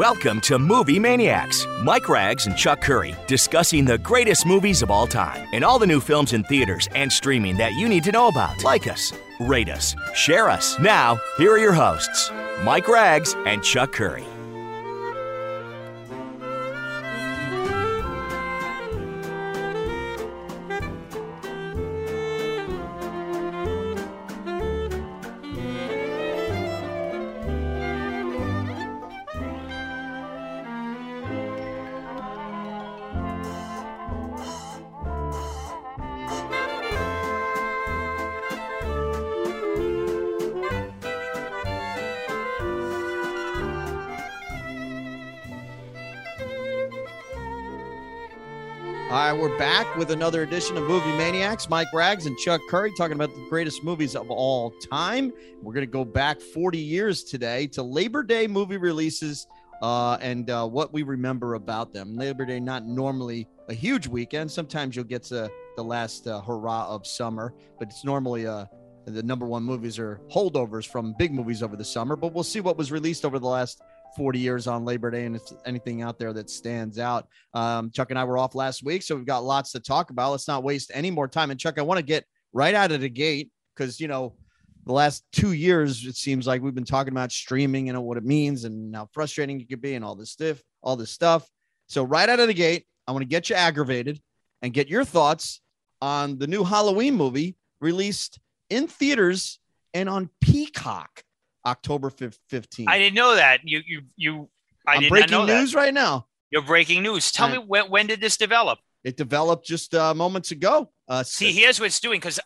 Welcome to Movie Maniacs. Mike Ragz and Chuck Curry discussing the greatest movies of all time and all the new films in theaters and streaming that you need to know about. Like us, rate us, share us. Now, here are your hosts, Mike Ragz and Chuck Curry. With another edition of Movie Maniacs. Mike Ragz and Chuck Curry talking about the greatest movies of all time. We're going to go back 40 years today to Labor Day movie releases uh, and uh, what we remember about them. Labor Day, not normally a huge weekend. Sometimes you'll get to the last uh, hurrah of summer, but it's normally uh, the number one movies are holdovers from big movies over the summer. But we'll see what was released over the last 40 years on Labor Day and if anything out there that stands out. Um, Chuck and I were off last week, so we've got lots to talk about. Let's not waste any more time. And Chuck, I want to get right out of the gate because, you know, the last two years, it seems like we've been talking about streaming and what it means and how frustrating it could be and all this stuff, all this stuff. So right out of the gate, I want to get you aggravated and get your thoughts on the new Halloween movie released in theaters and on Peacock. October 15th. I didn't know that. You you you I I'm did breaking news that. right now. You're breaking news. Tell me when when did this develop? It developed just uh, moments ago. Uh, See, here's what it's doing because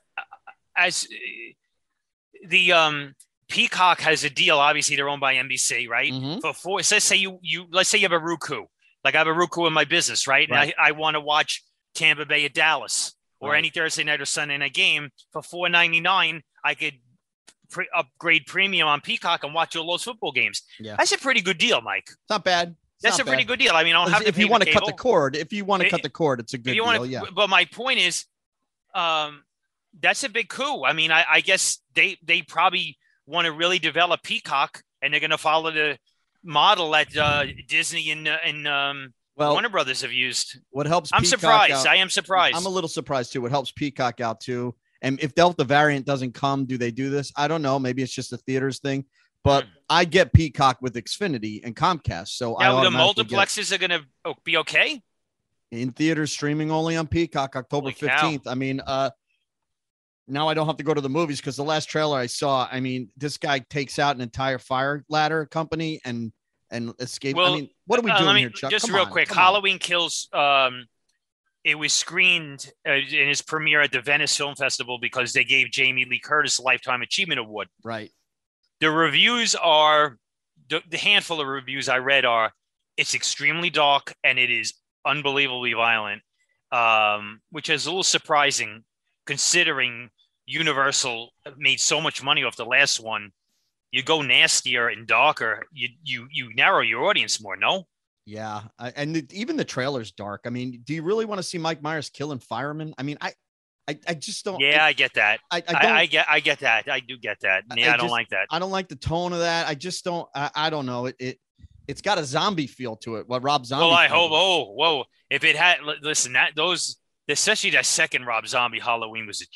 as uh, the um Peacock has a deal. Obviously, they're owned by NBC, right? Mhm. For four, so let's say you you let's say you have a Roku. Like I have a Roku in my business, right? Right. And I, I want to watch Tampa Bay at Dallas or Right. any Thursday night or Sunday night game for four ninety nine. I could pre- upgrade premium on Peacock and watch all those football games. Yeah. That's a pretty good deal, Mike. It's not bad. It's That's not a pretty bad. good deal. I mean, I don't have to If you want to cut the cord, if you want to cut the cord, it's a good you deal. want yeah. But my point is, um, that's a big coup. I mean, I, I guess they they probably want to really develop Peacock, and they're going to follow the model that uh, Disney and uh, and um, Well, Warner Brothers have used. what helps? I'm Peacock surprised. out- I am surprised. I'm a little surprised too. What helps Peacock out too? And if Delta variant doesn't come, do they do this? I don't know. Maybe it's just a theaters thing. But Hmm. I get Peacock with Xfinity and Comcast, so I now the automatically get multiplexes are going to be okay. in theaters streaming only on Peacock October. 15th. I mean, uh now I don't have to go to the movies because the last trailer I saw, I mean, this guy takes out an entire fire ladder company and and escape. Well, I mean, what are we Uh, doing me- here, Chuck? Just Come real on, quick, come on. Halloween Kills. Um, it was screened uh, in its premiere at the Venice Film Festival because they gave Jamie Lee Curtis a Lifetime Achievement Award. Right. the reviews are the, the handful of reviews I read are it's extremely dark and it is unbelievably violent, um, which is a little surprising considering Universal made so much money off the last one. You go nastier and darker, you you you narrow your audience more. No, Yeah, and the, even the trailer's dark. I mean, do you really want to see Mike Myers killing firemen? I mean, I, I, I just don't. yeah, I get that. I, I, I. I, get I get that. I do get that. Yeah, I I, don't like that. I don't like the tone of that. I just don't. I, I don't know. It, it, it's got a zombie feel to it. What Rob Zombie? Well, I hope. it. Oh, whoa! If it had, listen, that those, especially that second Rob Zombie Halloween was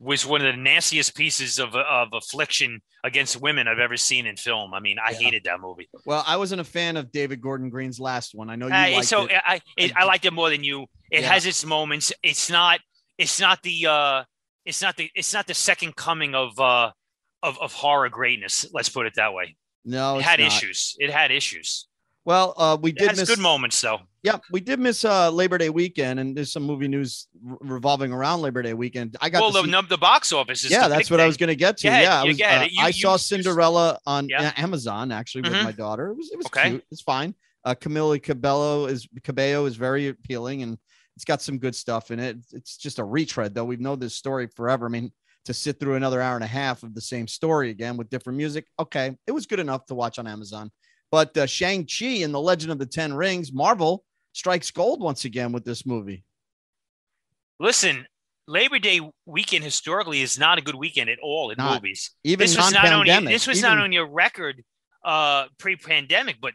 was one of the nastiest pieces of of affliction against women I've ever seen in film. I mean, I Yeah. hated that movie. Well, I wasn't a fan of David Gordon Green's last one. I know you Uh, liked so it. I it, I liked it more than you. It Yeah. has its moments. It's not. It's not the. uh It's not the. It's not the second coming of. uh of, of horror greatness, let's put it that way. No, it had not. issues. It had issues. Well, uh, we did miss good moments though. Yeah, we did miss uh, Labor Day weekend, and there's some movie news re- revolving around Labor Day weekend. I got Well, to the, see- the box office is yeah, that's what I was going to get to. Yeah, I, was, uh. You- I you- saw you- Cinderella on Yeah. Amazon actually with Mhm. my daughter. It was it was Okay. cute. It's fine. Uh, Camila Cabello is Cabello is very appealing, and it's got some good stuff in it. It's just a retread, though. We've known this story forever. I mean, to sit through another hour and a half of the same story again with different music, okay, it was good enough to watch on Amazon. But uh, Shang Chi and the Legend of the Ten Rings, Marvel strikes gold once again with this movie. Listen, Labor Day weekend historically is not a good weekend at all in Not. movies. Even This was not only this was even- not only a record uh pre-pandemic, but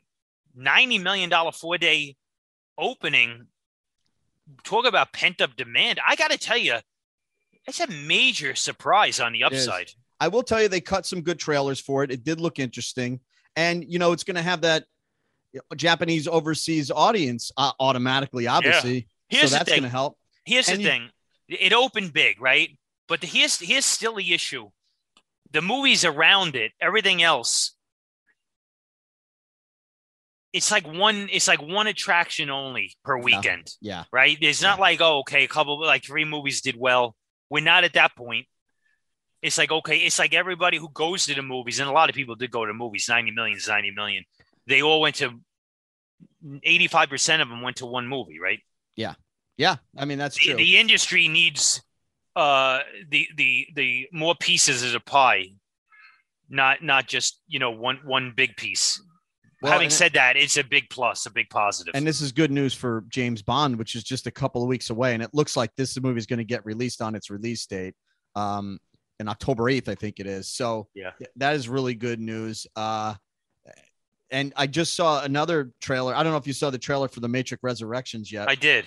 ninety million dollar four day opening. Talk about pent up demand. I got to tell you, it's a major surprise on the upside. I will tell you, they cut some good trailers for it. It did look interesting, and you know, it's going to have that Japanese overseas audience uh, automatically, obviously. Here's so that's going to help. Here's And the you- thing. It opened big, right? But the, here's here's still the issue. The movies around it, everything else, it's like one it's like one attraction only per weekend, Yeah, right? It's not like, oh, okay, a couple like three movies did well. We're not at that point. It's like, okay, it's like everybody who goes to the movies, and a lot of people did go to movies, 90 million is 90 million. They all went to 85% of them went to one movie, right? yeah. Yeah. I mean, that's the, true. the industry needs uh the the the more pieces of the pie not not just you know one one big piece Well, having said that it's a big plus a big positive. positive And this is good news for James Bond, which is just a couple of weeks away. And it looks like this movie is going to get released on its release date um, in October 8th, I think it is. So Yeah. that is really good news. Uh, and I just saw another trailer. I don't know if you saw the trailer for the Matrix Resurrections yet. i did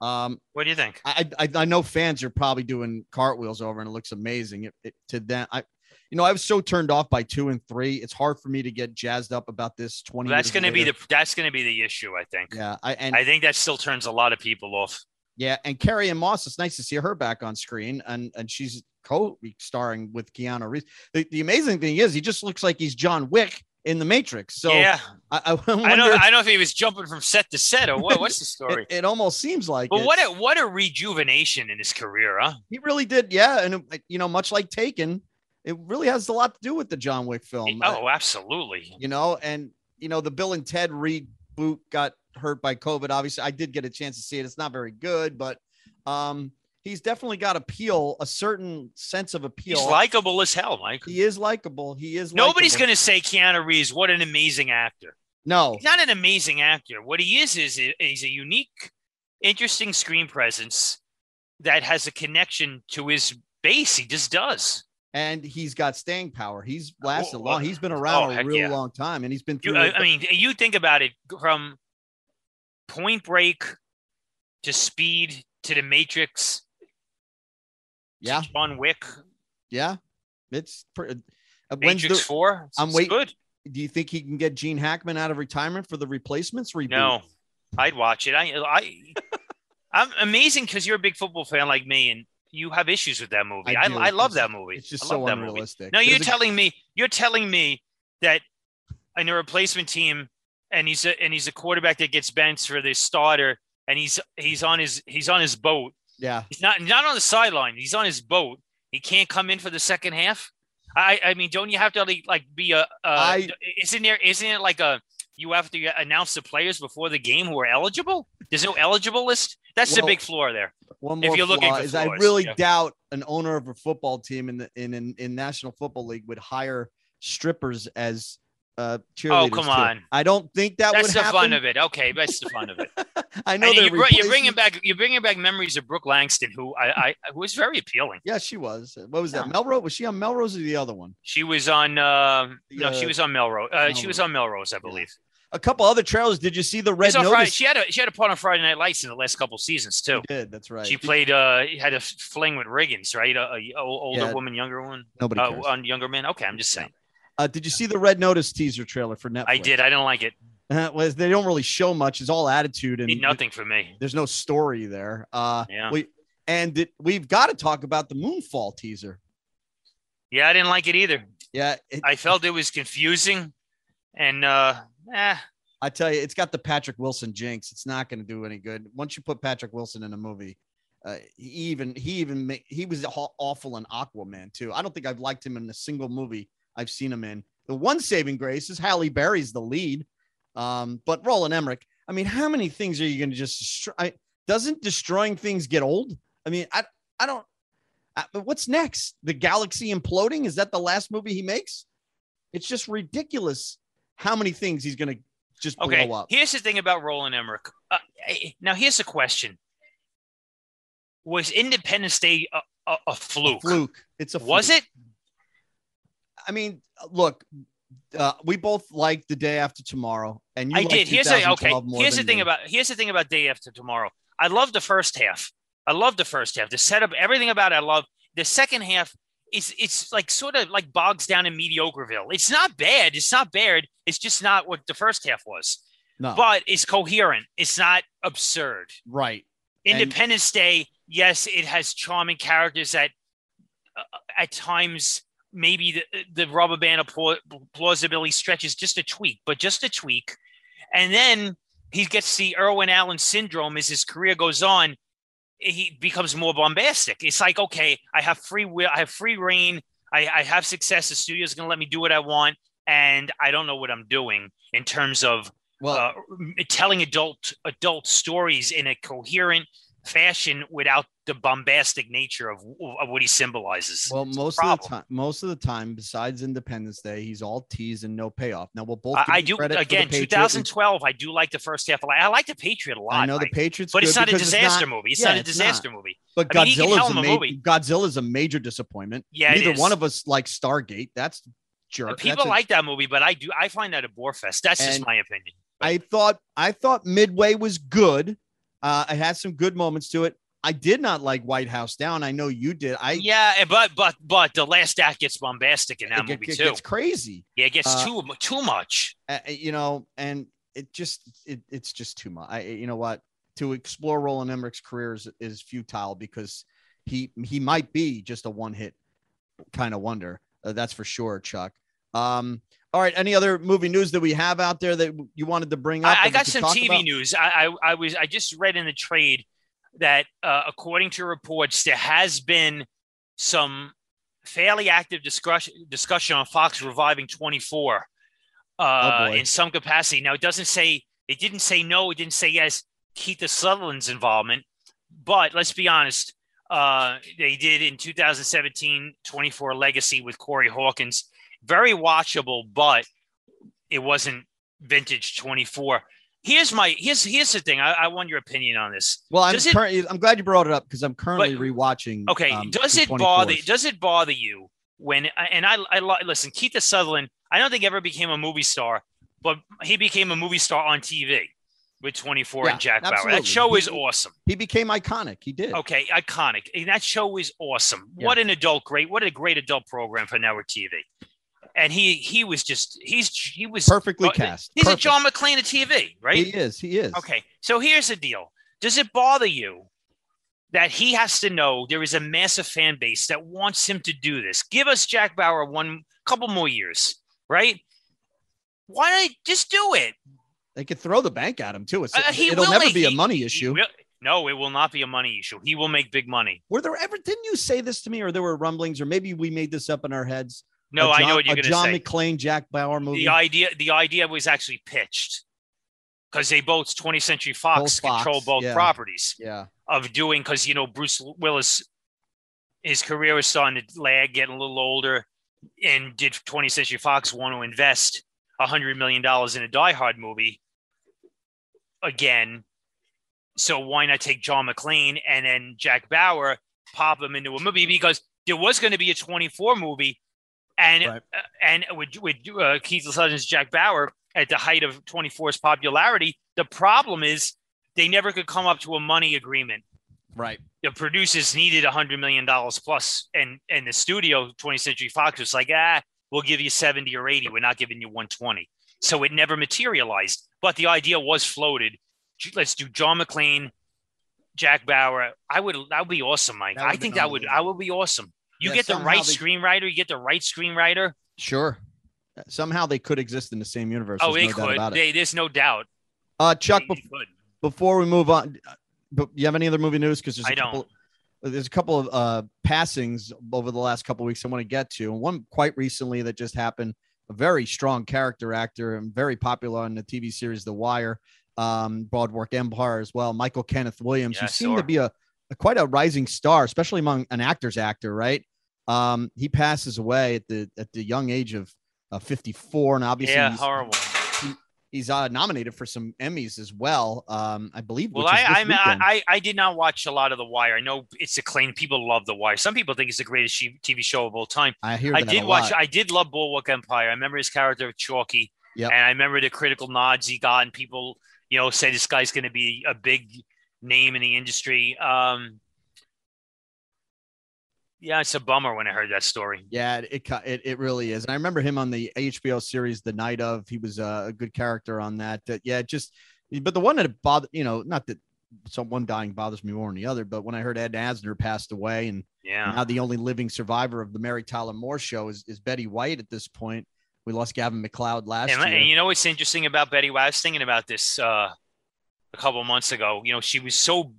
um, what do you think I, I I know fans are probably doing cartwheels over, and it looks amazing. It, it, to them, I, you know, I was so turned off by two and three. It's hard for me to get jazzed up about this. Twenty. that's going to be the that's going to be the issue i think yeah. I and i think that still turns a lot of people off Yeah, and Carrie-Anne Moss, it's nice to see her back on screen, and and she's co-starring with Keanu Reeves. The, the amazing thing is, he just looks like he's John Wick in the Matrix. So yeah I, I, wonder i don't i don't know if he was jumping from set to set or what what's the story it, it almost seems like. but it. what a what a rejuvenation in his career huh he really did, yeah, and it- you know, much like Taken, it really has a lot to do with the John Wick film. oh absolutely you know, and you know, the Bill and Ted reboot got hurt by COVID. Obviously, I did get a chance to see it. It's not very good, but um, he's definitely got appeal, a certain sense of appeal. he's likable as hell mike He is likable. He is. Nobody's going to say Keanu Reeves, what an amazing actor. No, He's not an amazing actor. What he is is he's a unique, interesting screen presence that has a connection to his base. He just does. and he's got staying power. He's lasted Oh, long. He's been around oh, a real yeah. long time, and he's been You, through. I, I mean, you think about it from Point Break to Speed to The Matrix, yeah, John Wick, yeah. It's pretty. Uh, when's Matrix the, Four. It's, I'm it's wait- good. do you think he can get Gene Hackman out of retirement for the replacements reboot? No, I'd watch it. I, I, I'm amazing because you're a big football fan like me, and you have issues with that movie. I I. I, love that movie. It's just I so love that movie. unrealistic. No, you're a- telling me you're telling me that in a replacement team, and he's a, and he's a quarterback that gets benched for the starter, and he's he's on his he's on his boat. Yeah, He's not not on the sideline. He's on his boat. He can't come in for the second half. I I mean, don't you have to like, like be a? Uh, I- isn't there isn't it like a you have to announce the players before the game who are eligible? There's no eligible list. That's the big flaw there. One more If you're looking flaw for is I really yeah. doubt an owner of a football team in the in in, in National Football League would hire strippers as uh cheerleaders. Oh, come too. on. I don't think that That's would the happen. fun of it. Okay, that's the fun of it. I know you br- you're bringing back you're bringing back memories of Brooke Langton, who I, I who was very appealing. Yeah, she was. What was that? Yeah. Melrose? Was she on Melrose or the other one? She was on uh, no, she uh, was on Melrose. Uh, she was on Melrose, I believe. A couple other trailers. Did you see the Red on Friday. She had a she had a part on Friday Night Lights in the last couple seasons too. She did. That's right. She played uh had a fling with Riggins, right? A, a o- older Yeah. woman, younger one, Nobody uh, on younger man. Okay, I'm just saying. Uh, did you see the Red Notice teaser trailer for Netflix? I did. I don't like it. Uh, was they don't really show much. It's all attitude and Did nothing for me. there's no story there. Uh, Yeah. we and it, we've got to talk about the Moonfall teaser. Yeah, I didn't like it either. Yeah, it, I felt it was confusing, and uh, eh, I tell you, it's got the Patrick Wilson jinx. It's not going to do any good. Once you put Patrick Wilson in a movie, uh, he even he even he was awful in Aquaman too. I don't think I've liked him in a single movie I've seen him in. The one saving grace is Halle Berry's the lead, um, but Roland Emmerich. I mean, how many things are you going to just destroy? I, doesn't destroying things get old? I mean, I I don't. I, but what's next? The galaxy imploding? Is that the last movie he makes? It's just ridiculous how many things he's going to just okay. blow up. Here's the thing about Roland Emmerich. Uh, eh, now, here's a question: Was Independence Day a, a, a fluke? fluke. It's a Was it? I mean, look, uh, we both liked the day after tomorrow, and you I did. Here's the okay. Here's the thing me. about here's the thing about Day After Tomorrow. I love the first half. I love the first half. The setup, everything about it, I love. The second half is it's like sort of like bogs down in mediocreville. It's not bad. It's not bad. It's just not what the first half was. no, But it's coherent. It's not absurd. right. And- Independence Day, yes, it has charming characters that uh, at times maybe the, the rubber band of plausibility stretches just a tweak, but just a tweak. And then he gets the Irwin Allen syndrome as his career goes on. He becomes more bombastic. It's like, okay, I have free will, I have free reign, I, I have success. The studio's going to let me do what I want, and I don't know what I'm doing in terms of Well, uh, telling adult adult stories in a coherent fashion without the bombastic nature of, of what he symbolizes. well, most of the time, most of the time, besides Independence Day, he's all tease and no payoff. Now we'll both. I, I do credit for the again. Patriot. 2012. I do like the first half. I like the Patriot a lot. I know the Patriots, but it's not a disaster not- movie. It's yeah, not a disaster movie. But I mean, he can Godzilla's a, ma- movie. Godzilla's a major disappointment. Yeah, neither one of us like Stargate. That's jerk. And That's people a- like that movie, but I do. I find that a bore fest. That's just my opinion. I thought I thought Midway was good. Uh, it had some good moments to it. I did not like White House Down. I know you did. I yeah, but but but the last act gets bombastic in that it, movie it too. gets crazy. yeah, it gets uh, too too much. uh, you know, and it just it, it's just too much. I you know what to explore Roland Emmerich's career is, is futile because he he might be just a one hit kind of wonder. Uh, that's for sure, Chuck. Um, all right. Any other movie news that we have out there that you wanted to bring up? I, I got some TV about? news. I, I I was I just read in the trade that uh, according to reports, there has been some fairly active discussion discussion on Fox reviving 24 uh, Oh, in some capacity. Now it doesn't say it didn't say no, it didn't say yes. Kiefer Sutherland's involvement, but let's be honest. Uh, they did in 2017 24 Legacy with Corey Hawkins. Very watchable, but it wasn't vintage 24. Here's my here's here's the thing. I, I want your opinion on this. Well, I'm it- currently I'm glad you brought it up because I'm currently rewatching. Okay, um, does it bother does it bother you when and I I li- listen, Kiefer Sutherland, I don't think ever became a movie star, but he became a movie star on TV with 24 Yeah, and Jack Bauer. That show is awesome. He became iconic. He did. Okay, iconic. And that show is awesome. Yeah. What an adult great what a great adult program for network TV. And he he was just he's he was Perfectly uh, cast. He's Perfect. a John McClane of TV, right? He is. He is. Okay, so here's the deal. Does it bother you that he has to know there is a massive fan base that wants him to do this? Give us Jack Bauer one couple more years, right? Why don't you just do it? They could throw the bank at him too. It's, Uh, it'll never make- be a money he issue. will- no, it will not be a money issue. He will make big money. Were there ever? Didn't you say this to me, or there were rumblings, or maybe we made this up in our heads? No, A I John- know what you're going to say. John. McClane, Jack Bauer movie. The idea, the idea was actually pitched because they both 20th Century Fox, Both Fox, control both yeah. properties. yeah, of doing because you know Bruce Willis, his career was starting to lag, getting a little older, and did 20th Century Fox want to invest a hundred million dollars in a Die Hard movie again? So why not take John McClane and then Jack Bauer, pop them into a movie because there was going to be a 24 movie, and Right. uh, and with with uh, Kiefer Sutherland's Jack Bauer at the height of 24's popularity. The problem is they never could come up to a money agreement. right. The producers needed hundred million dollars plus, and and the studio, 20th Century Fox, was like, ah, we'll give you 70 or 80. We're not giving you 120. So it never materialized. But the idea was floated. Let's do John McClane, Jack Bauer. I would that would be awesome, Mike. I think that would I would be awesome. You Yeah, get the right they- screenwriter, you get the right screenwriter. Sure. Somehow they could exist in the same universe. oh, There's they no could. it. They, there's no doubt. Uh, Chuck, They bef- could. before we move on, but you have any other movie news? Because there's a I don't. There's a couple of uh, passings over the last couple of weeks I want to get to, and one quite recently that just happened. A very strong character actor and very popular on the TV series The Wire, um, Boardwalk Empire as well. Michael Kenneth Williams, Yeah, who seemed to be a, a quite a rising star, especially among an actor's actor. Right? Um, he passes away at the at the young age of uh, 54, and obviously Yeah, he's- horrible. he's uh, nominated for some Emmys as well. Um, I believe. Well, I, I. I I did not watch a lot of The Wire. I know it's acclaimed. People love The Wire. Some people think it's the greatest TV show of all time. I hear. I did watch. lot. I did love Boardwalk Empire. I remember his character Chalky, Yep. and I remember the critical nods he got, and people, you know, say this guy's going to be a big name in the industry. Um, yeah, it's a bummer when I heard that story. Yeah, it, it it really is. And I remember him on the HBO series The Night of. He was uh, a good character on that. That yeah, just but the one that bothered you know not that someone dying bothers me more than the other, but when I heard Ed Asner passed away and Yeah, now the only living survivor of the Mary Tyler Moore show is, is Betty White at this point. We lost Gavin MacLeod last and, year. and you know what's interesting about Betty? White? I was thinking about this uh, a couple months ago. You know, she was so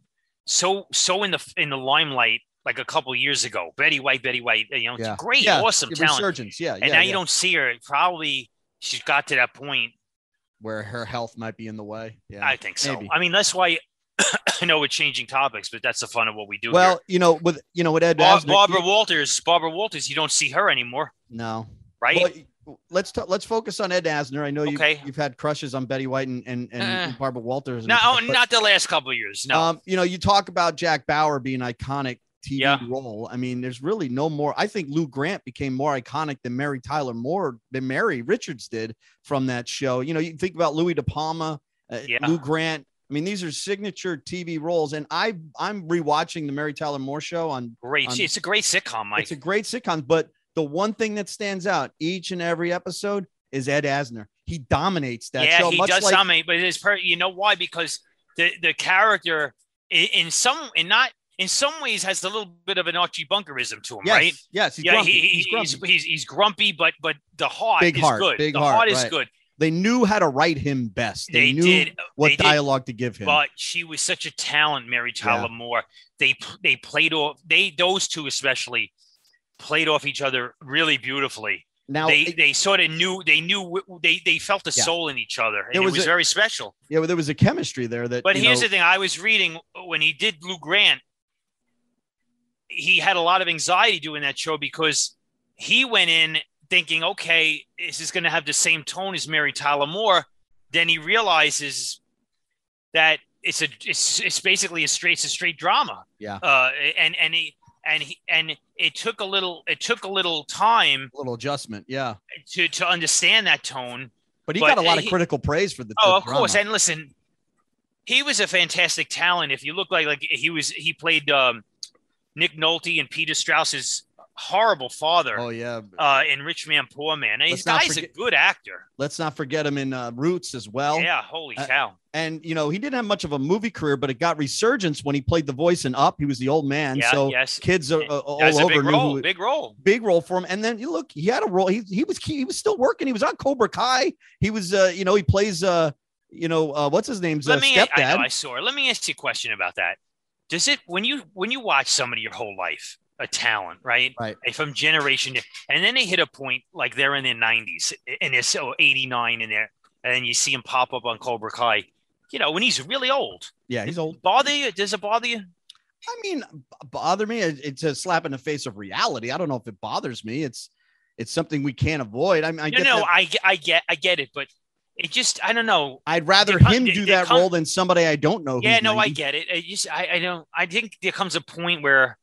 so so in the in the limelight like a couple years ago. Betty White, Betty White. You know, Yeah. great, yeah, awesome the talent. resurgence. Yeah, and now yeah. you don't see her. Probably she's got to that point. where her health might be in the way. Yeah, I think so. maybe. I mean, that's why I know we're changing topics, but that's the fun of what we do. well, here. you know, with you know, with Ed Bar- Asner, Barbara Walters, Barbara Walters, you don't see her anymore, no, right? Well, let's t- let's focus on Ed Asner. I know you, Okay. you've had crushes on Betty White and and, and Uh, Barbara Walters. and no, stuff, oh, but, not the last couple of years. No, Um, you know, you talk about Jack Bauer being iconic TV Yeah. role. I mean, there's really no more. I think Lou Grant became more iconic than Mary Tyler Moore than Mary Richards did from that show. You know, you think about Louie De Palma, uh, Yeah. Lou Grant. I mean, these are signature TV roles, and I I'm rewatching the Mary Tyler Moore show on great. on- it's a great sitcom, Mike. it's a great sitcom, but the one thing that stands out each and every episode is Ed Asner. He dominates that yeah, show. Yeah, he much does like, dominate, but it's per. You know why? Because the the character in, in some in not in some ways has a little bit of an Archie Bunkerism to him, yes, right? yes, he's yeah, grumpy. he, he- he's grumpy. he's, he's he's grumpy, but but the heart Big is heart, good. big the heart, heart, is right. good. they knew how to write him best. They, They knew did. what they did. dialogue to give him. But she was such a talent, Mary Tyler Yeah. Moore. They they played off. They those two especially played off each other really beautifully. now, they it- they sort of knew they knew they they felt the Yeah. soul in each other, and it was was a- very special. yeah, well, there was a chemistry there that. But here's know, the thing: I was reading uh, when he did Lou Grant, he had a lot of anxiety doing that show because he went in thinking, "Okay, this is going to have the same tone as Mary Tyler Moore." Then he realizes that it's a it's, it's basically a straight it's a straight drama. Yeah. Uh, and and he and he and it took a little it took a little time a little adjustment. Yeah, to to understand that tone. but he But got a lot of critical praise for the. Oh, the of course. And listen, he was a fantastic talent. If you look like like he was, he played um, Nick Nolte and Peter Strauss's horrible father Oh yeah. uh, in Rich Man Poor Man. And Let's He's not guy's a good actor. Let's not forget him in uh, Roots as well. yeah, holy uh, cow! And you know he didn't have much of a movie career, but it got resurgence when he played the voice in Up. He was the old man, Yeah, so yes. kids are, uh, all That's over big knew role. who, Big role. big role for him. And then you look, he had a role. He he was he was still working. He was on Cobra Kai. He was uh you know he plays uh you know uh what's his name's uh, Let me. I, stepdad. know, I saw it. Let me ask you a question about that. Does it when you when you watch somebody your whole life, a talent, right? Right. From generation, to- and then they hit a point like they're in their nineties and they're so eighty nine in there, and you see him pop up on Cobra Kai. You know, when he's really old. yeah, he's old. Bother you? Does it bother you? I mean, b- bother me. It's a slap in the face of reality. I don't know if it bothers me. It's it's something we can't avoid. I mean, I No, get no, that. I, I get, I get it, but it just, I don't know. I'd rather come- him do that come- role than somebody I don't know. Yeah, no, I get it. I just, I, I don't, I think there comes a point where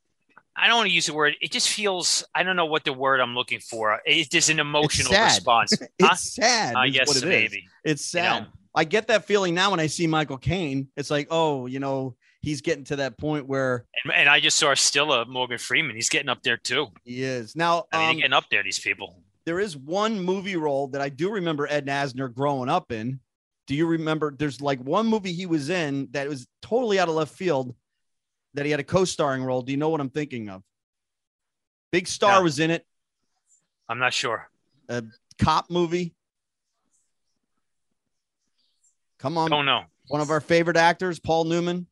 I don't want to use the word. It just feels, I don't know what the word I'm looking for. It's just an emotional sad. response. It's Huh? sad. I is guess what it is. maybe. It's You know? sad. I get that feeling now when I see Michael Caine. It's like, oh, you know, he's getting to that point where And, and I just saw still a Morgan Freeman. He's getting up there too. he is now. I mean, um, getting up there. These people. There is one movie role that I do remember Ed Asner growing up in. Do you remember? There's like one movie he was in that was totally out of left field that he had a co-starring role. Do you know what I'm thinking of? Big star No. was in it. I'm not sure. A cop movie. Come on, Oh no. one of our favorite actors, Paul Newman.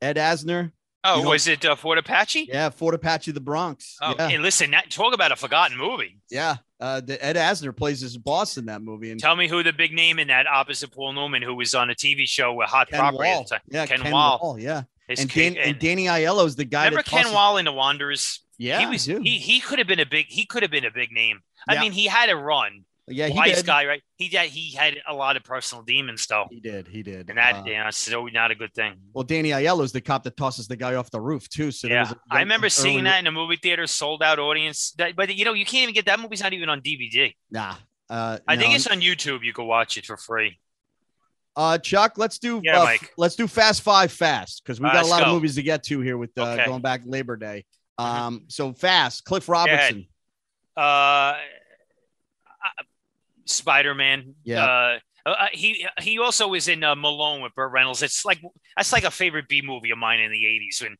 Ed Asner. Oh, You know- was it uh, Fort Apache? Yeah, Fort Apache, the Bronx. Oh, yeah, and listen, that, talk about a forgotten movie. yeah. Uh, the Ed Asner plays his boss in that movie, and Tell me who the big name in that opposite Paul Newman, who was on a TV show with Hot Ken Property Wahl. at the time. Yeah, Ken Ken, Wahl. Wahl. Yeah, His and, kid- Dan, and Danny Aiello is the guy. remember Ken tosses- Wahl in The Wanderers? Yeah, he was he he could have been a big he could have been a big name. I Yeah. mean, he had a run, Yeah, he wise did. guy, right? He had he had a lot of personal demons though, He did. He did. and that Uh, yeah, so not a good thing. well, Danny Aiello's the cop that tosses the guy off the roof too. So yeah, a I remember seeing early- that in a movie theater, sold out audience. That, but you know, you can't even get that movie's not even on DVD. Nah. Uh, I think no. it's on YouTube. You can watch it for free. Uh, Chuck, let's do Yeah, uh, let's do Fast Five fast because we've Uh, got a lot of movies to get to here with uh, Okay. going back Labor Day. Um, so fast, Cliff Robertson. Uh, Spider Man. Yeah. Uh, uh, he he also was in uh, Malone with Burt Reynolds. It's like that's like a favorite B movie of mine in the '80s. And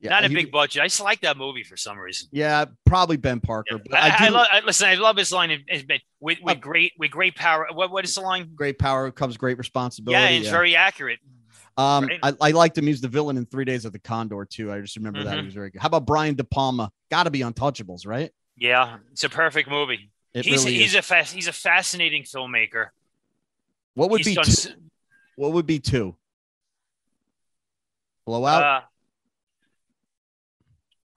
Yeah, not a he- big budget. I just like that movie for some reason. Yeah, probably Ben Parker. But I, I, I, do love. I, listen, I love his line. in- in- With with Uh, great with great power. What what is the line? great power comes great responsibility. Yeah, it's very accurate. Um, right. I, I liked him. He was the villain in Three Days of the Condor too. I just remember that he was very good. How about Brian De Palma? Got to be Untouchables, right? Yeah, it's a perfect movie. It he's really he's is. a fast he's a fascinating filmmaker. What would He's be done two? What would be two? Blowout. Uh,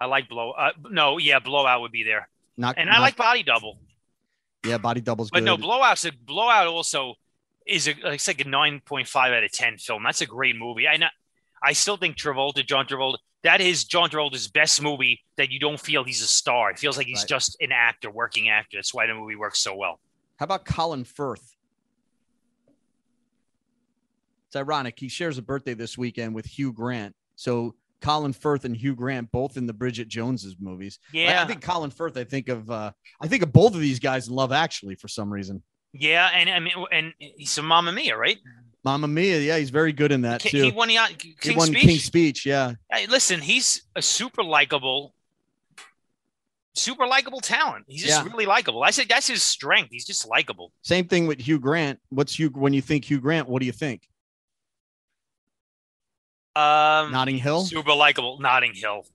I like blow. Uh, no, yeah, blowout would be there, not and I like body double. Yeah, body doubles. But good. no, blowout's a blowout also is a it's like a nine point five out of ten film. That's a great movie. I know, I still think Travolta, John Travolta, that is John Travolta's best movie. That you don't feel he's a star. It feels like he's Right. just an actor, working actor. That's why the movie works so well. How about Colin Firth? It's ironic. He shares a birthday this weekend with Hugh Grant. So Colin Firth and Hugh Grant both in the Bridget Jones's movies. I- Yeah, I think Colin Firth. I think of. Uh, I think of both of these guys in Love Actually for some reason. yeah, and I mean, and he's a Mamma Mia, right? Mamma Mia. Yeah, he's very good in that too. He won uh, He won Speech. King's Speech. Yeah. Hey, listen, he's a super likable, super likable talent. He's just Yeah. really likable. I said that's his strength. He's just likable. Same thing with Hugh Grant. What's Hugh when you think Hugh Grant? What do you think? Um, Notting Hill. super likable. Notting Hill.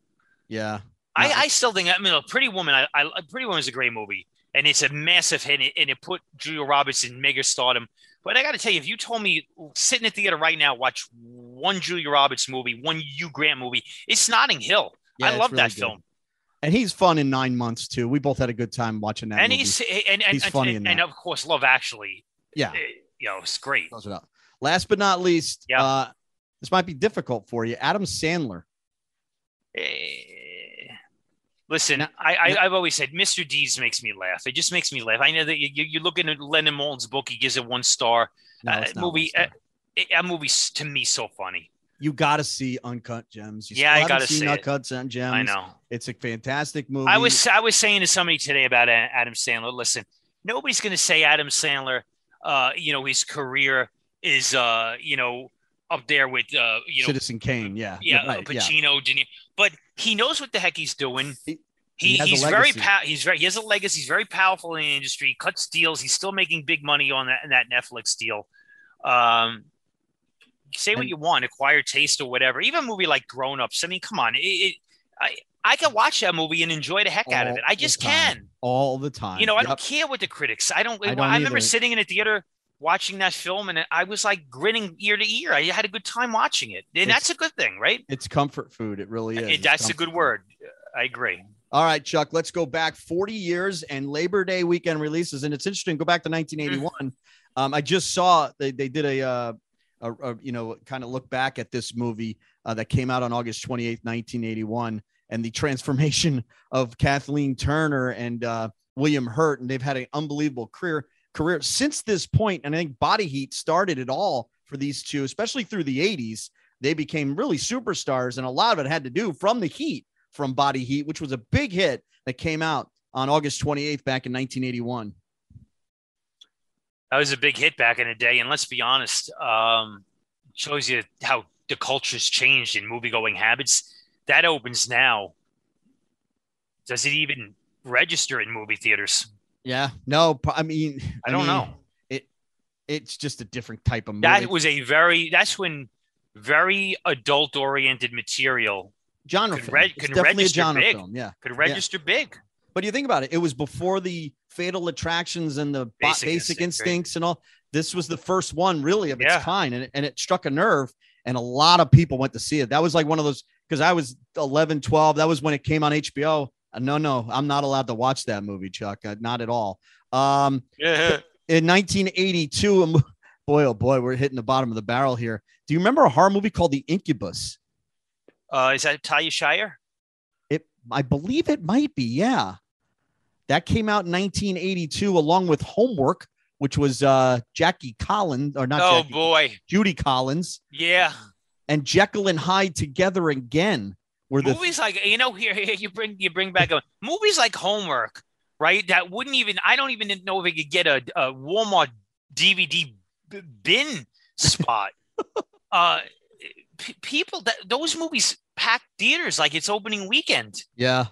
Yeah. I, I still think. I mean, a Pretty Woman. I, I Pretty Woman is a great movie, and it's a massive hit, and it, and it put Julia Roberts in mega stardom. But I got to tell you, if you told me sit in the theater right now, watch one Julia Roberts movie, one Hugh Grant movie, it's Notting Hill. Yeah, I love really that good. film. And he's fun in nine months too. We both had a good time watching that. and movie. he's and and, He's and, funny in and, that. and of course, Love Actually. yeah. eh, You know, it's great. Close it. Last but not least, Yeah. uh, this might be difficult for you. Adam Sandler. Eh, Listen, I, I I've always said Mr. Deeds makes me laugh. It just makes me laugh. I know that you you, look into Leonard Maltin's book, he gives it one star. No, Uh, movie, star. eh, That movie's to me so funny. you got to see Uncut Gems. You Yeah, I gotta seen see. Uncut Gems. I know. It's a fantastic movie. I was I was saying to somebody today about Adam Sandler. Listen, nobody's going to say Adam Sandler. Uh, you know his career is uh you know up there with uh you know Citizen Kane. Yeah. yeah, Right, uh, Pacino, De Niro. But he knows what the heck he's doing. He- He, he he's very pow- he's very he has a legacy. He's very powerful in the industry. He cuts deals. He's still making big money on that that Netflix deal. Um, say what And- you want, acquired taste or whatever. Even a movie like Grown Ups. I mean, come on. It, it, I I can watch that movie and enjoy the heck out of it. I just can. all the time. You know, I Yep. don't care what the critics. I don't. I I, don't remember either. sitting in a theater watching that film, and I was like grinning ear to ear. I had a good time watching it, and It's- that's a good thing, right? It's comfort food. It really is. It- that's a good word. I agree. All right, Chuck, let's go back 40 years and Labor Day weekend releases. And it's interesting, go back to 1981. Um, I just saw they, they did a, uh, a, a, you know, kind of look back at this movie uh, that came out on August 28th, 1981, and the transformation of Kathleen Turner and uh, William Hurt. And they've had an unbelievable career career since this. And I think Body Heat started it all for these two, especially through the 80s. They became really superstars, and a lot of it had to do from the Heat from Body Heat, which was a big hit that came out on August 28th back in 1981. That was a big hit back in the day, and let's be honest, um, shows you how the culture's changed in movie going habits. That opens now. Does it even register in movie theaters? Yeah, no, I mean, I don't mean, know. It it's just a different type of movie. That was a very. That's when very adult-oriented material genre could film. could definitely a register genre big. film. Yeah, could register big. but you think about it, it was before the Fatal Attractions and the Basic Basic, Instinct, right? Instincts and all. This was the first one really of its kind, and it, and it struck a nerve. And a lot of people went to see it. That was like one of those because I was 11, 12. That was when it came on HBO. Uh, No, no, I'm not allowed to watch that movie, Chuck. Uh, not at all. Um, Yeah. in 1982, mo- boy, oh boy, we're hitting the bottom of the barrel here. Do you remember a horror movie called The Incubus? Uh, is that Talia Shire? It, I believe it might be. Yeah, that came out in 1982, along with Homework, which was uh, Jackie Collins, or not oh Jackie, boy. Judy Collins, Yeah. and Jekyll and Hyde together again. Were the movies like you know here, here you bring you bring back a movies like homework right? That wouldn't even i don't even know if we could get a, a walmart dvd bin spot. Uh p- people that those movies pack theaters like it's opening weekend. Yeah,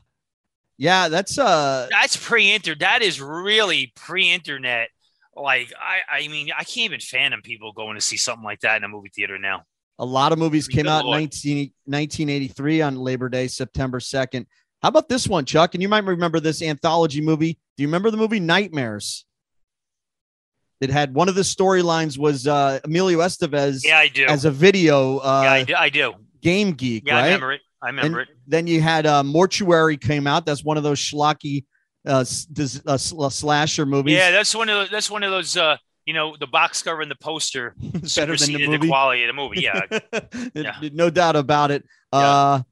yeah. That's uh, that's pre-inter that is really pre-internet. Like i i mean i can't even fathom people going to see something like that in a movie theater now A lot of movies came Good out in 19, 1983 on Labor Day, September 2nd. How about this one, Chuck? And you might remember this anthology movie. Do you remember the movie Nightmares? It had one of the storylines was uh, Emilio Estevez yeah i do as a video uh, yeah i do i do game geek, yeah i remember it i remember and it then you had uh, Mortuary came out. That's one of those schlocky uh, uh, sl- slasher movies. Yeah, that's one of the, that's one of those. Uh, you know, the box cover and the poster better than the movie. quality of the movie. Yeah, Yeah. no doubt about it. Uh,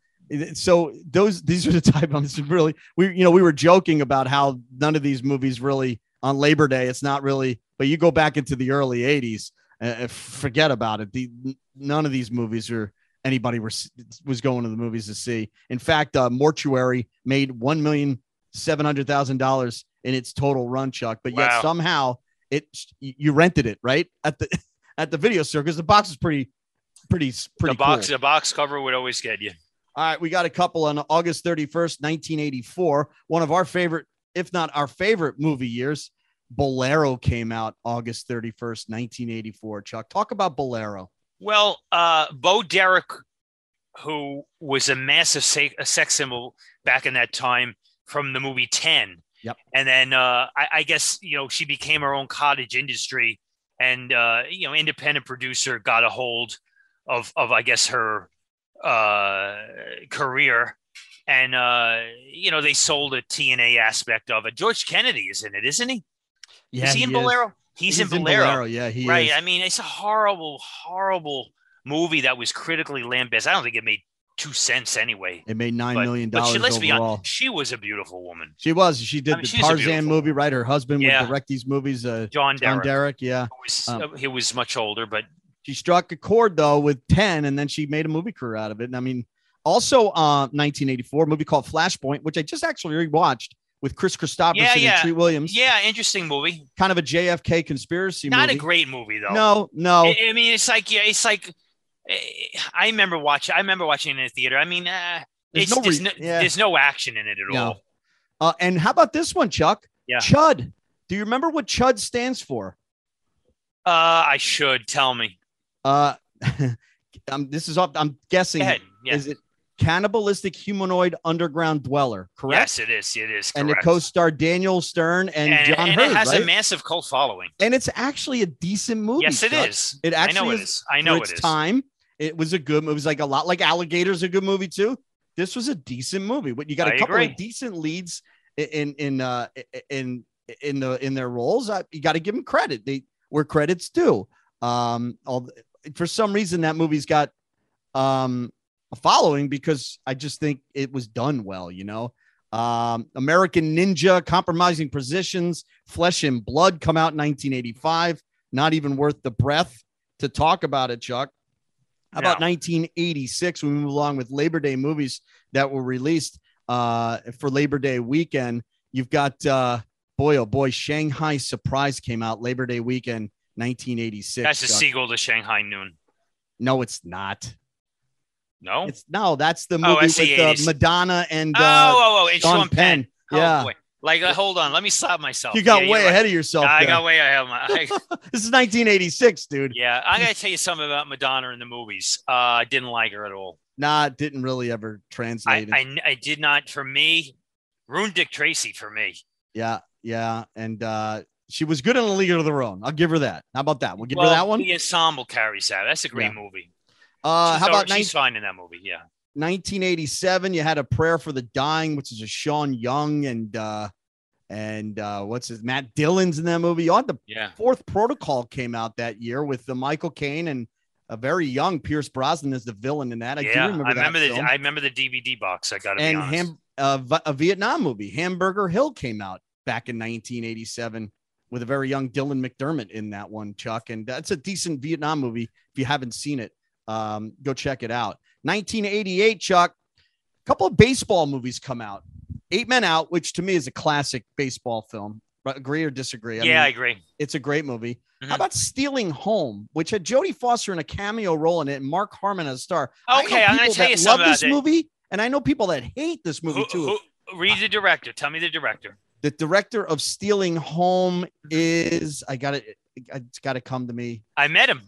so those these are the type of this really we you know we were joking about how none of these movies really on Labor Day it's not really but you go back into the early 80s uh, forget about it the none of these movies are anybody was was going to the movies to see in fact uh, mortuary made one million seven hundred thousand dollars in its total run chuck but yet somehow it you rented it right at the at the video store because the box is pretty pretty pretty the box cool. the box cover would always get you. All right, we got a couple on August 31st, 1984. One of our favorite, if not our favorite movie years. Bolero came out August 31st, 1984. Chuck, talk about Bolero. Well, uh, Bo Derek, who was a massive sex symbol back in that time from the movie Ten. Yep. And then uh, I, I guess you know she became her own cottage industry, and uh, you know independent producer got a hold of of I guess her uh, career, and uh, you know they sold a TNA aspect of it. George Kennedy is in it, isn't he? Yeah, is he in is. Bolero? He's, in Bolero. Yeah, he right. is. I mean, it's a horrible, horrible movie that was critically lambasted. I don't think it made two cents anyway. it made nine But, million but dollars she, let's be overall. honest, she was a beautiful woman. She was. She did I mean, the Tarzan movie, right? Her husband Yeah. would direct these movies. Uh, John John Derek. Derek. Yeah. was, Um, uh, he was much older, but She struck a chord though with 10 and then she made a movie career out of it. And I mean, also uh 1984 a movie called Flashpoint, which I just actually rewatched with Kris Kristofferson Yeah, yeah. and Treat Williams. yeah, interesting movie. Kind of a JFK conspiracy movie. Not movie. a great movie though. No, no. I, I mean, it's like yeah, it's like I remember watching. I remember watching it in the theater. I mean, uh, There's it's, no there's, re- no, yeah. there's no action in it at No. all. Uh, and how about this one, Chuck? Yeah. Chud. Do you remember what Chud stands for? Uh, I should tell me. Uh, um, this is up. I'm guessing. Yeah. Is it cannibalistic humanoid underground dweller? Correct. Yes, it is. It is. And it co-starred Daniel Stern and, and, John and Heard, it has right? a massive cult following. and it's actually a decent movie. Yes, it Chuck. is. It I actually know it is is. I know its it is. time. It was a good. It was like a lot like Alligator's a good movie too. This was a decent movie. But you got a I couple agree. of decent leads in in uh in in the in their roles. I, you got to give them credit. They where credits due. Um, all for some reason that movie's got um a following because I just think it was done well. You know. Um, American Ninja, Compromising Positions, Flesh and Blood come out in 1985. Not even worth the breath to talk about it, Chuck. How about No. 1986? We move along with Labor Day movies that were released uh, for Labor Day weekend. You've got, uh, boy, oh boy, Shanghai Surprise came out Labor Day weekend, 1986. That's a Chuck. sequel to Shanghai Noon. No, it's not. No. It's no, that's the Oh, movie the with uh, Madonna and oh, uh, oh, oh, and Sean Sean, Penn. Penn. Oh, Yeah. boy. Like, uh, hold on. Let me stop myself. you got Yeah, way right. ahead of yourself. I there. got way ahead of my. I, this is 1986, dude. yeah, I got to tell you something about Madonna in the movies. Uh, I didn't like her at all. Nah, didn't really ever translate. I, I did not. For me, ruined Dick Tracy for me. yeah, yeah, and uh, she was good in a League of Their Own. I'll give her that. How about that? We'll give well, her that one. The ensemble carries that. That's a great Yeah. movie. Uh, She's how about 19- she's fine in that movie? Yeah. 1987, you had a prayer for the dying, which is a Sean Young and uh and uh what's his Matt Dillon's in that movie. On the Yeah. fourth protocol came out that year with the Michael Caine and a very young Pierce Brosnan as the villain in that. I do yeah. remember I that remember the film. I remember the DVD box. I got and. Ham, uh, a Vietnam movie, Hamburger Hill, came out back in 1987 with a very young Dylan McDermott in that one, Chuck. And that's a decent Vietnam movie. If you haven't seen it, um, go check it out. 1988, Chuck. A couple of baseball movies come out. Eight Men Out, which to me is a classic baseball film. Agree or disagree? yeah, I agree. it's a great movie. Mhm. How about Stealing Home, which had Jodie Foster in a cameo role in it and Mark Harmon as a star? Okay, I'm going to tell you something love this movie, and I know people that hate this movie Who- too. who- read the director. Tell me the director. the director of Stealing Home is I got it. It's got to come to me. I met him.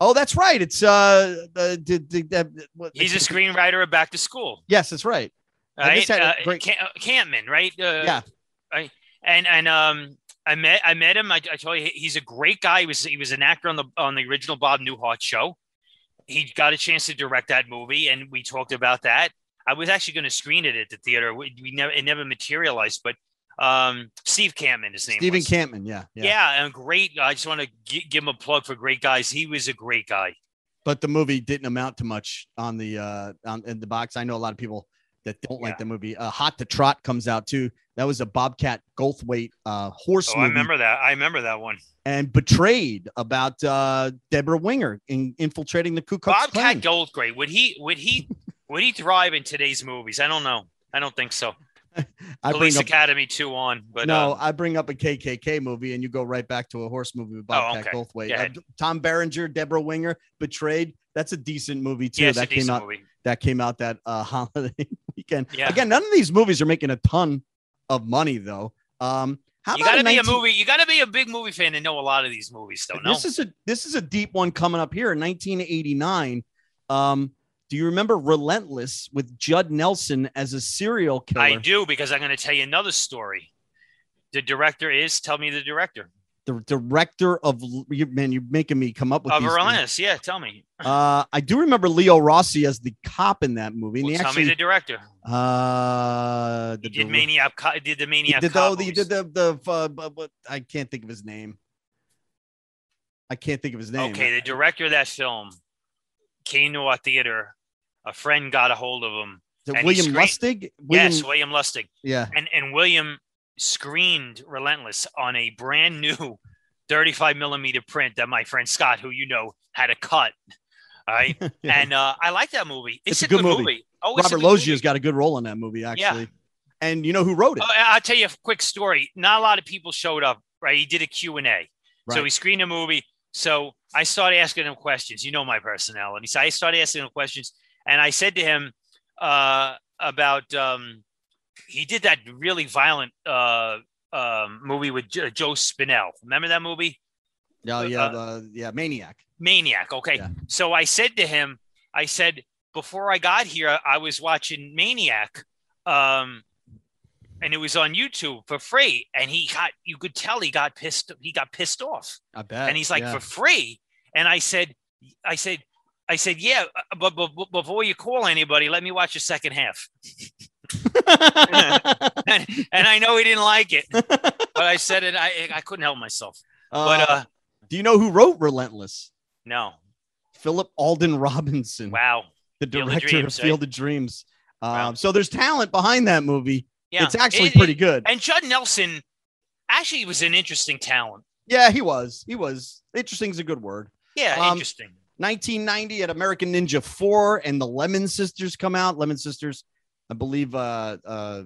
Oh, that's right. It's uh the, the, the, the what- He's a screenwriter of Back to School. Yes, that's right. I Right? just had a Uh, great- Ca- uh, Kampmann, right? Uh, Yeah. Right. And and um, I met I met him. I, I told you he's a great guy. He was he was an actor on the on the original Bob Newhart show. He got a chance to direct that movie, and we talked about that. I was actually going to screen it at the theater. We, we never it never materialized, but um, Steve Kampmann, is his name. Stephen was. Kampmann. Yeah, yeah. Yeah. and great. I just want to gi- give him a plug for great guys. He was a great guy. But the movie didn't amount to much on the uh on in the box. I know a lot of people that don't like the movie. Uh, Hot to Trot comes out too. That was a Bobcat Goldthwait uh horse Oh, movie. I remember that. I remember that one. and Betrayed about uh Debra Winger in infiltrating the Ku Klux. Bobcat Goldthwait. Would he? Would he? would he thrive in today's movies? I don't know. I don't think so. I bring Police up Academy two on, but no, uh, I bring up a KKK movie, and you go right back to a horse movie with Bobcat okay. Goldthwait. Go Uh. Tom Berenger, Debra Winger, Betrayed. That's a decent movie too. yeah, that came out. movie. That came out that uh, holiday weekend. Yeah. Again, none of these movies are making a ton of money though. Um, how You got to be a movie. You got to be a big movie fan to know a lot of these movies, though. No, This is a this is a deep one coming up here in 1989. Um, do you remember Relentless with Judd Nelson as a serial killer? I do because I'm going to tell you another story. The director is. Tell me the director The director of man, you're making me come up with of. Relentless. Yeah, tell me. Uh, I do remember Leo Rossi as the cop in that movie. Well, he tell actually, me the director. uh, He the did dir- Maniac. Co- Did the Maniac? did, the, he did the the uh, bu- bu- I can't think of his name. I can't think of his name. Okay, the director of that film came theater. A friend got a hold of him. Is it and he William Lustig. William, yes, William Lustig. yeah. And and William screened Relentless on a brand new 35 millimeter print that my friend Scott, who you know, had a cut. All right. and uh, I like that movie. It's, a, good, movie. Oh, Robert good Loggia's got a good role in that movie, actually. And you know who wrote it? Oh, I'll tell you a quick story. Not a lot of people showed up, right? He did a Q&A. So he screened a movie. So I started asking him questions. You know my personality. So I started asking him questions. And I said to him uh, about, um, he did that really violent uh, um, movie with Jo- Joe Spinell. Remember that movie? yeah, yeah, uh, the, yeah, Maniac. Maniac. Okay. Yeah. So I said to him, I said, before I got here, I was watching Maniac. Um, and it was on YouTube for free. And he got, you could tell he got pissed, he got pissed off. I bet. And he's like, yeah. for free. And I said, I said, I said, yeah, uh, but, but, but before you call anybody, let me watch the second half. And, and I know he didn't like it, but I said it. I, I couldn't help myself. But Uh, uh, do you know who wrote Relentless? no, Philip Alden Robinson, wow. the Field of director Dreams, of right? Field of Dreams. Um, Wow. So there's talent behind that movie. Yeah, It's actually It- pretty it- good. And Judd Nelson actually was an interesting talent. yeah, he was. He was. Interesting is a good word. Yeah, Um, interesting. 1990 at American Ninja 4 and the Lemon Sisters come out. Lemon Sisters, I believe uh uh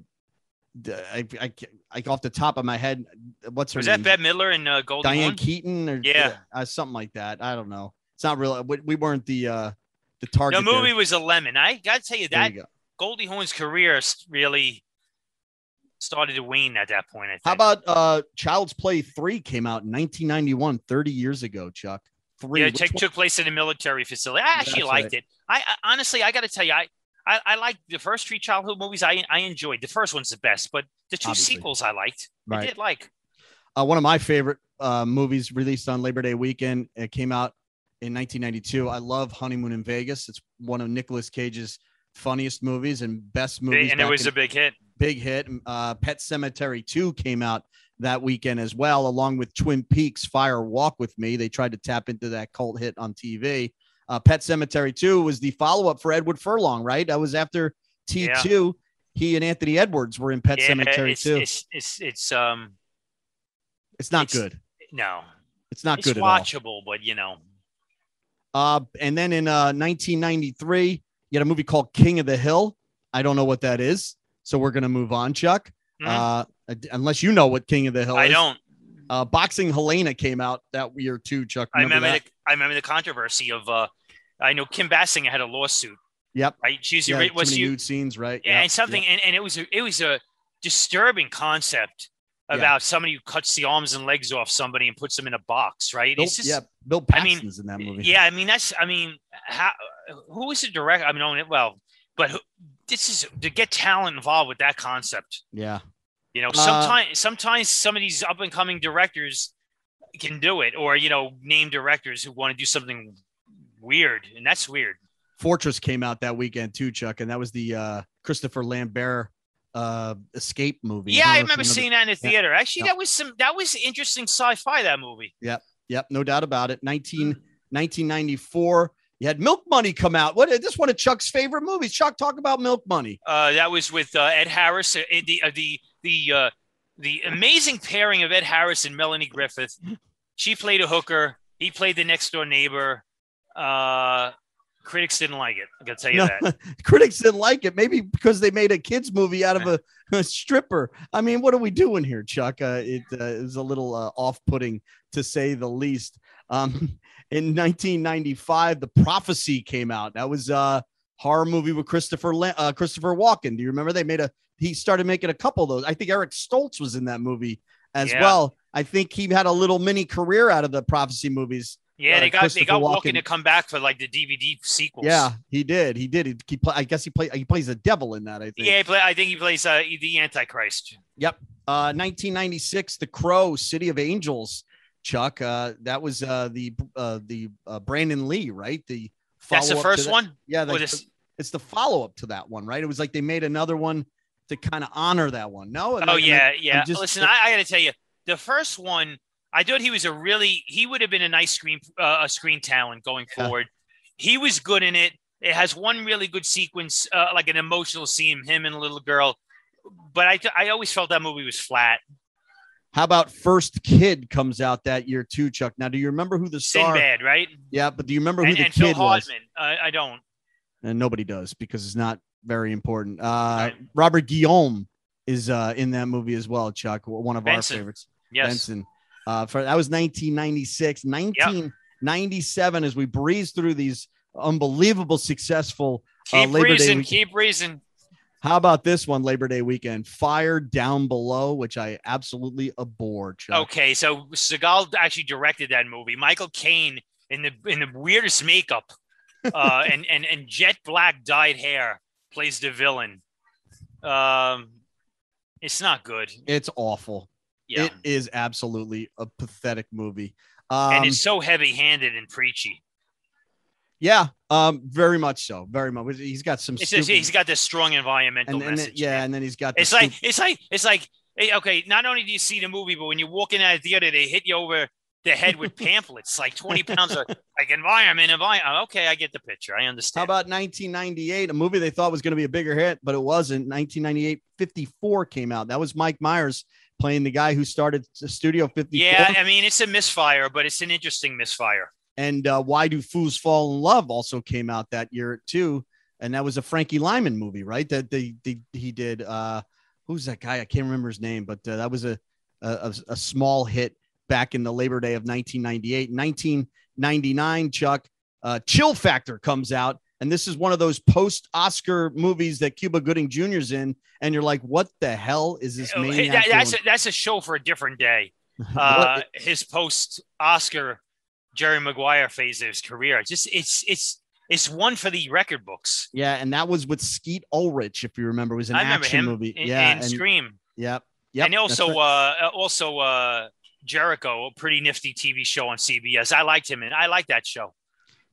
I, I, I off the top of my head, what's her Was name? that Bette Midler and uh, Goldie Diane Hawn? Keaton or Yeah. uh, something like that. I don't know. It's not real. we, we weren't the uh the target. The there. movie was a lemon. I got to tell you that you go. Goldie Hawn's career really started to wane at that point. I think. How about uh Child's Play 3 came out in 1991, 30 years ago, Chuck. Three. yeah, it took, took place in a military facility. I actually That's liked right. it. I, I honestly, I got to tell you, I, I I liked the first three childhood movies. I I enjoyed the first one's the best, but the two Obviously. sequels I liked. I did like. uh, one of my favorite uh, movies released on Labor Day weekend. It came out in 1992. I love Honeymoon in Vegas. It's one of Nicolas Cage's funniest movies and best movies. and it was in- a big hit. big hit. Uh, Pet Sematary 2 came out that weekend as well, along with Twin Peaks Fire Walk with Me. They tried to tap into that cult hit on TV. Uh, Pet Sematary 2 was the follow up for Edward Furlong, right? That was after T2. He and Anthony Edwards were in Pet yeah, Sematary it's, 2. It's, it's it's um It's not it's- good. no, It's not it's good at all. watchable, but you know, Uh, and then in uh, 1993, you had a movie called King of the Hill. I don't know what that is. So we're going to move on, Chuck. Mhm. Uh, unless you know what King of the Hill I is. don't. Uh, Boxing Helena came out that year too, Chuck. I Remember remember that? the, I remember the controversy of uh, I know Kim Basinger had a lawsuit. Yep. Right, she's Yeah, yeah, too was you nude scenes, right? yeah, Yep, and something, yep. and, and it was a, it was a disturbing concept Yeah. about somebody who cuts the arms and legs off somebody and puts them in a box, right? Bill, It's just, yeah, Bill I mean, in that movie. Yeah, I mean that's I mean how who was the director? I mean, well, but who, this is to get talent involved with that concept. yeah. You know, Uh, sometimes sometimes some of these up and coming directors can do it, or you know, name directors who want to do something weird, and that's weird. Fortress came out that weekend too, Chuck, and that was the uh, Christopher Lambert uh, escape movie. Yeah, I you remember seeing that in the Yeah. theater. Actually, Yeah. that was some that was interesting sci-fi. That movie. Yep, yep, no doubt about it. 19, 1994. You had Milk Money come out. What this one of Chuck's favorite movies. Chuck, talk about Milk Money. Uh, that was with uh, Ed Harris. Uh, the uh, the the uh, the amazing pairing of Ed Harris and Melanie Griffith. She played a hooker. He played the next door neighbor. Uh, critics didn't like it. I gotta tell you No, that. critics didn't like it. Maybe because they made a kids movie out of a, a stripper. I mean, what are we doing here, Chuck? Uh, it uh, is a little uh, off-putting to say the least. Um, in 1995, The Prophecy came out. That was a horror movie with Christopher uh, Christopher Walken. Do you remember? They made a. He started making a couple of those. I think Eric Stoltz was in that movie as Yeah. well. I think he had a little mini career out of the Prophecy movies. Yeah, Uh, they got they got Walken. Walken to come back for like the DVD sequels. Yeah, he did. He did. He, he play, I guess he play. He plays a devil in that. I think. yeah. He play, I think he plays uh, the Antichrist. Yep. Uh, 1996, The Crow, City of Angels. Chuck, uh, that was uh, the uh, the uh, Brandon Lee, right? The That's the first that- one. Yeah, the, this- it's the follow up to that one, right? It was like they made another one to kind of honor that one. No. Oh yeah, yeah. just- Listen, I, I got to tell you, the first one, I thought he was a really he would have been a nice screen uh, a screen talent going Yeah. forward. He was good in it. It has one really good sequence, uh, like an emotional scene, him and a little girl. But I I always felt that movie was flat. How about First Kid comes out that year too, Chuck? Now, do you remember who the star? Sinbad, right? Yeah, but do you remember who And, the and Phil kid was? Hartman. I, I don't. and nobody does because it's not very important. Uh, Right. Robert Guillaume is uh, in that movie as well, Chuck. One of Benson. our favorites. Yes. Benson. Uh, for that was 1996, 1997. As we breeze through these unbelievable, successful. Uh, Keep Labor Day reason. week- Keep reason. How about this one, Labor Day weekend? Fire Down Below, which I absolutely abhor. Chuck. Okay, so Seagal actually directed that movie. Michael Caine in the in the weirdest makeup, uh, and and and jet black dyed hair plays the villain. Um, it's not good. It's awful. Yeah, It is absolutely a pathetic movie. Um, and it's so heavy handed and preachy. Yeah, um, very much so. Very much. He's got some. It's just, he's got this strong environmental and, and then- message. yeah, man. and then he's got. it's like stupid- it's like it's like okay. Not only do you see the movie, but when you walk in at the theater, they hit you over the head with pamphlets, like twenty pounds of like environment, environment. Okay, I get the picture. I understand. How about 1998? A movie they thought was going to be a bigger hit, but it wasn't. 1998, 54 came out. That was Mike Myers playing the guy who started Studio 54. Yeah, I mean it's a misfire, but it's an interesting misfire. And uh, Why Do Fools Fall in Love also came out that year too. And that was a Frankie Lymon movie, right? That they, they he did. Uh, who's that guy? I can't remember his name, but uh, that was a, a a small hit back in the Labor Day of 1998. 1999, Chuck. Uh, Chill Factor comes out, and this is one of those post-Oscar movies that Cuba Gooding Jr.'s in, and you're like, what the hell is this Oh, that- that's a, that's a show for a different day. Uh, his post Oscar Jerry Maguire phase of his career. Just it's it's it's one for the record books. yeah, and that was with Skeet Ulrich, if you remember, it was an action him movie. in, yeah, and, Scream. Yep. Yep. and also right. uh also uh Jericho, a pretty nifty TV show on CBS. I liked him and I like that show.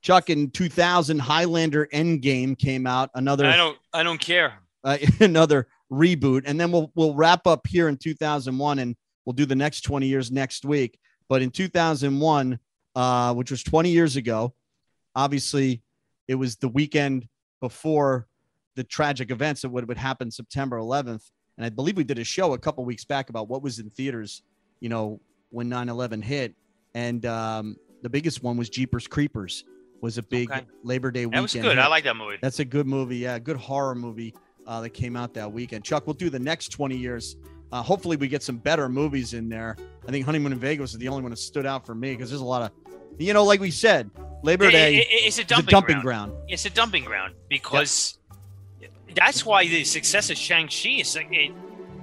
Chuck in 2000, Highlander Endgame came out. Another I don't I don't care. uh, another reboot, and then we'll we'll wrap up here in 2001, and we'll do the next 20 years next week. But in 2001, uh, which was 20 years ago, obviously it was the weekend before the tragic events that would would happen September 11th, and I believe we did a show a couple weeks back about what was in theaters, you know, when 9/11 hit, and um, the biggest one was Jeepers Creepers. Was a big Okay. Labor Day weekend. That was good. hit. I like that movie. That's a good movie. Yeah, good horror movie uh, that came out that weekend. Chuck, we'll do the next 20 years. Uh, hopefully, we get some better movies in there. I think Honeymoon in Vegas is the only one that stood out for me because there's a lot of, you know, like we said, Labor Day it- it's a is a dumping, dumping ground. ground. It's a dumping ground because that's why the success of Shang-Chi is like it,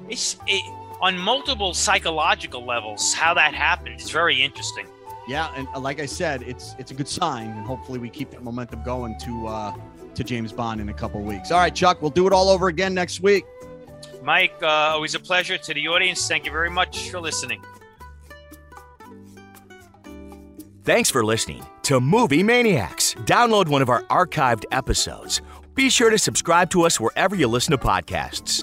it's it, on multiple psychological levels. How that happened is very interesting. Yeah, and uh, like I said, it's it's a good sign, and hopefully we keep that momentum going to uh, to James Bond in a couple of weeks. All right, Chuck, we'll do it all over again next week. Mike, uh, always a pleasure. To the audience, thank you very much for listening. Thanks for listening to Movie Maniacs. Download one of our archived episodes. Be sure to subscribe to us wherever you listen to podcasts.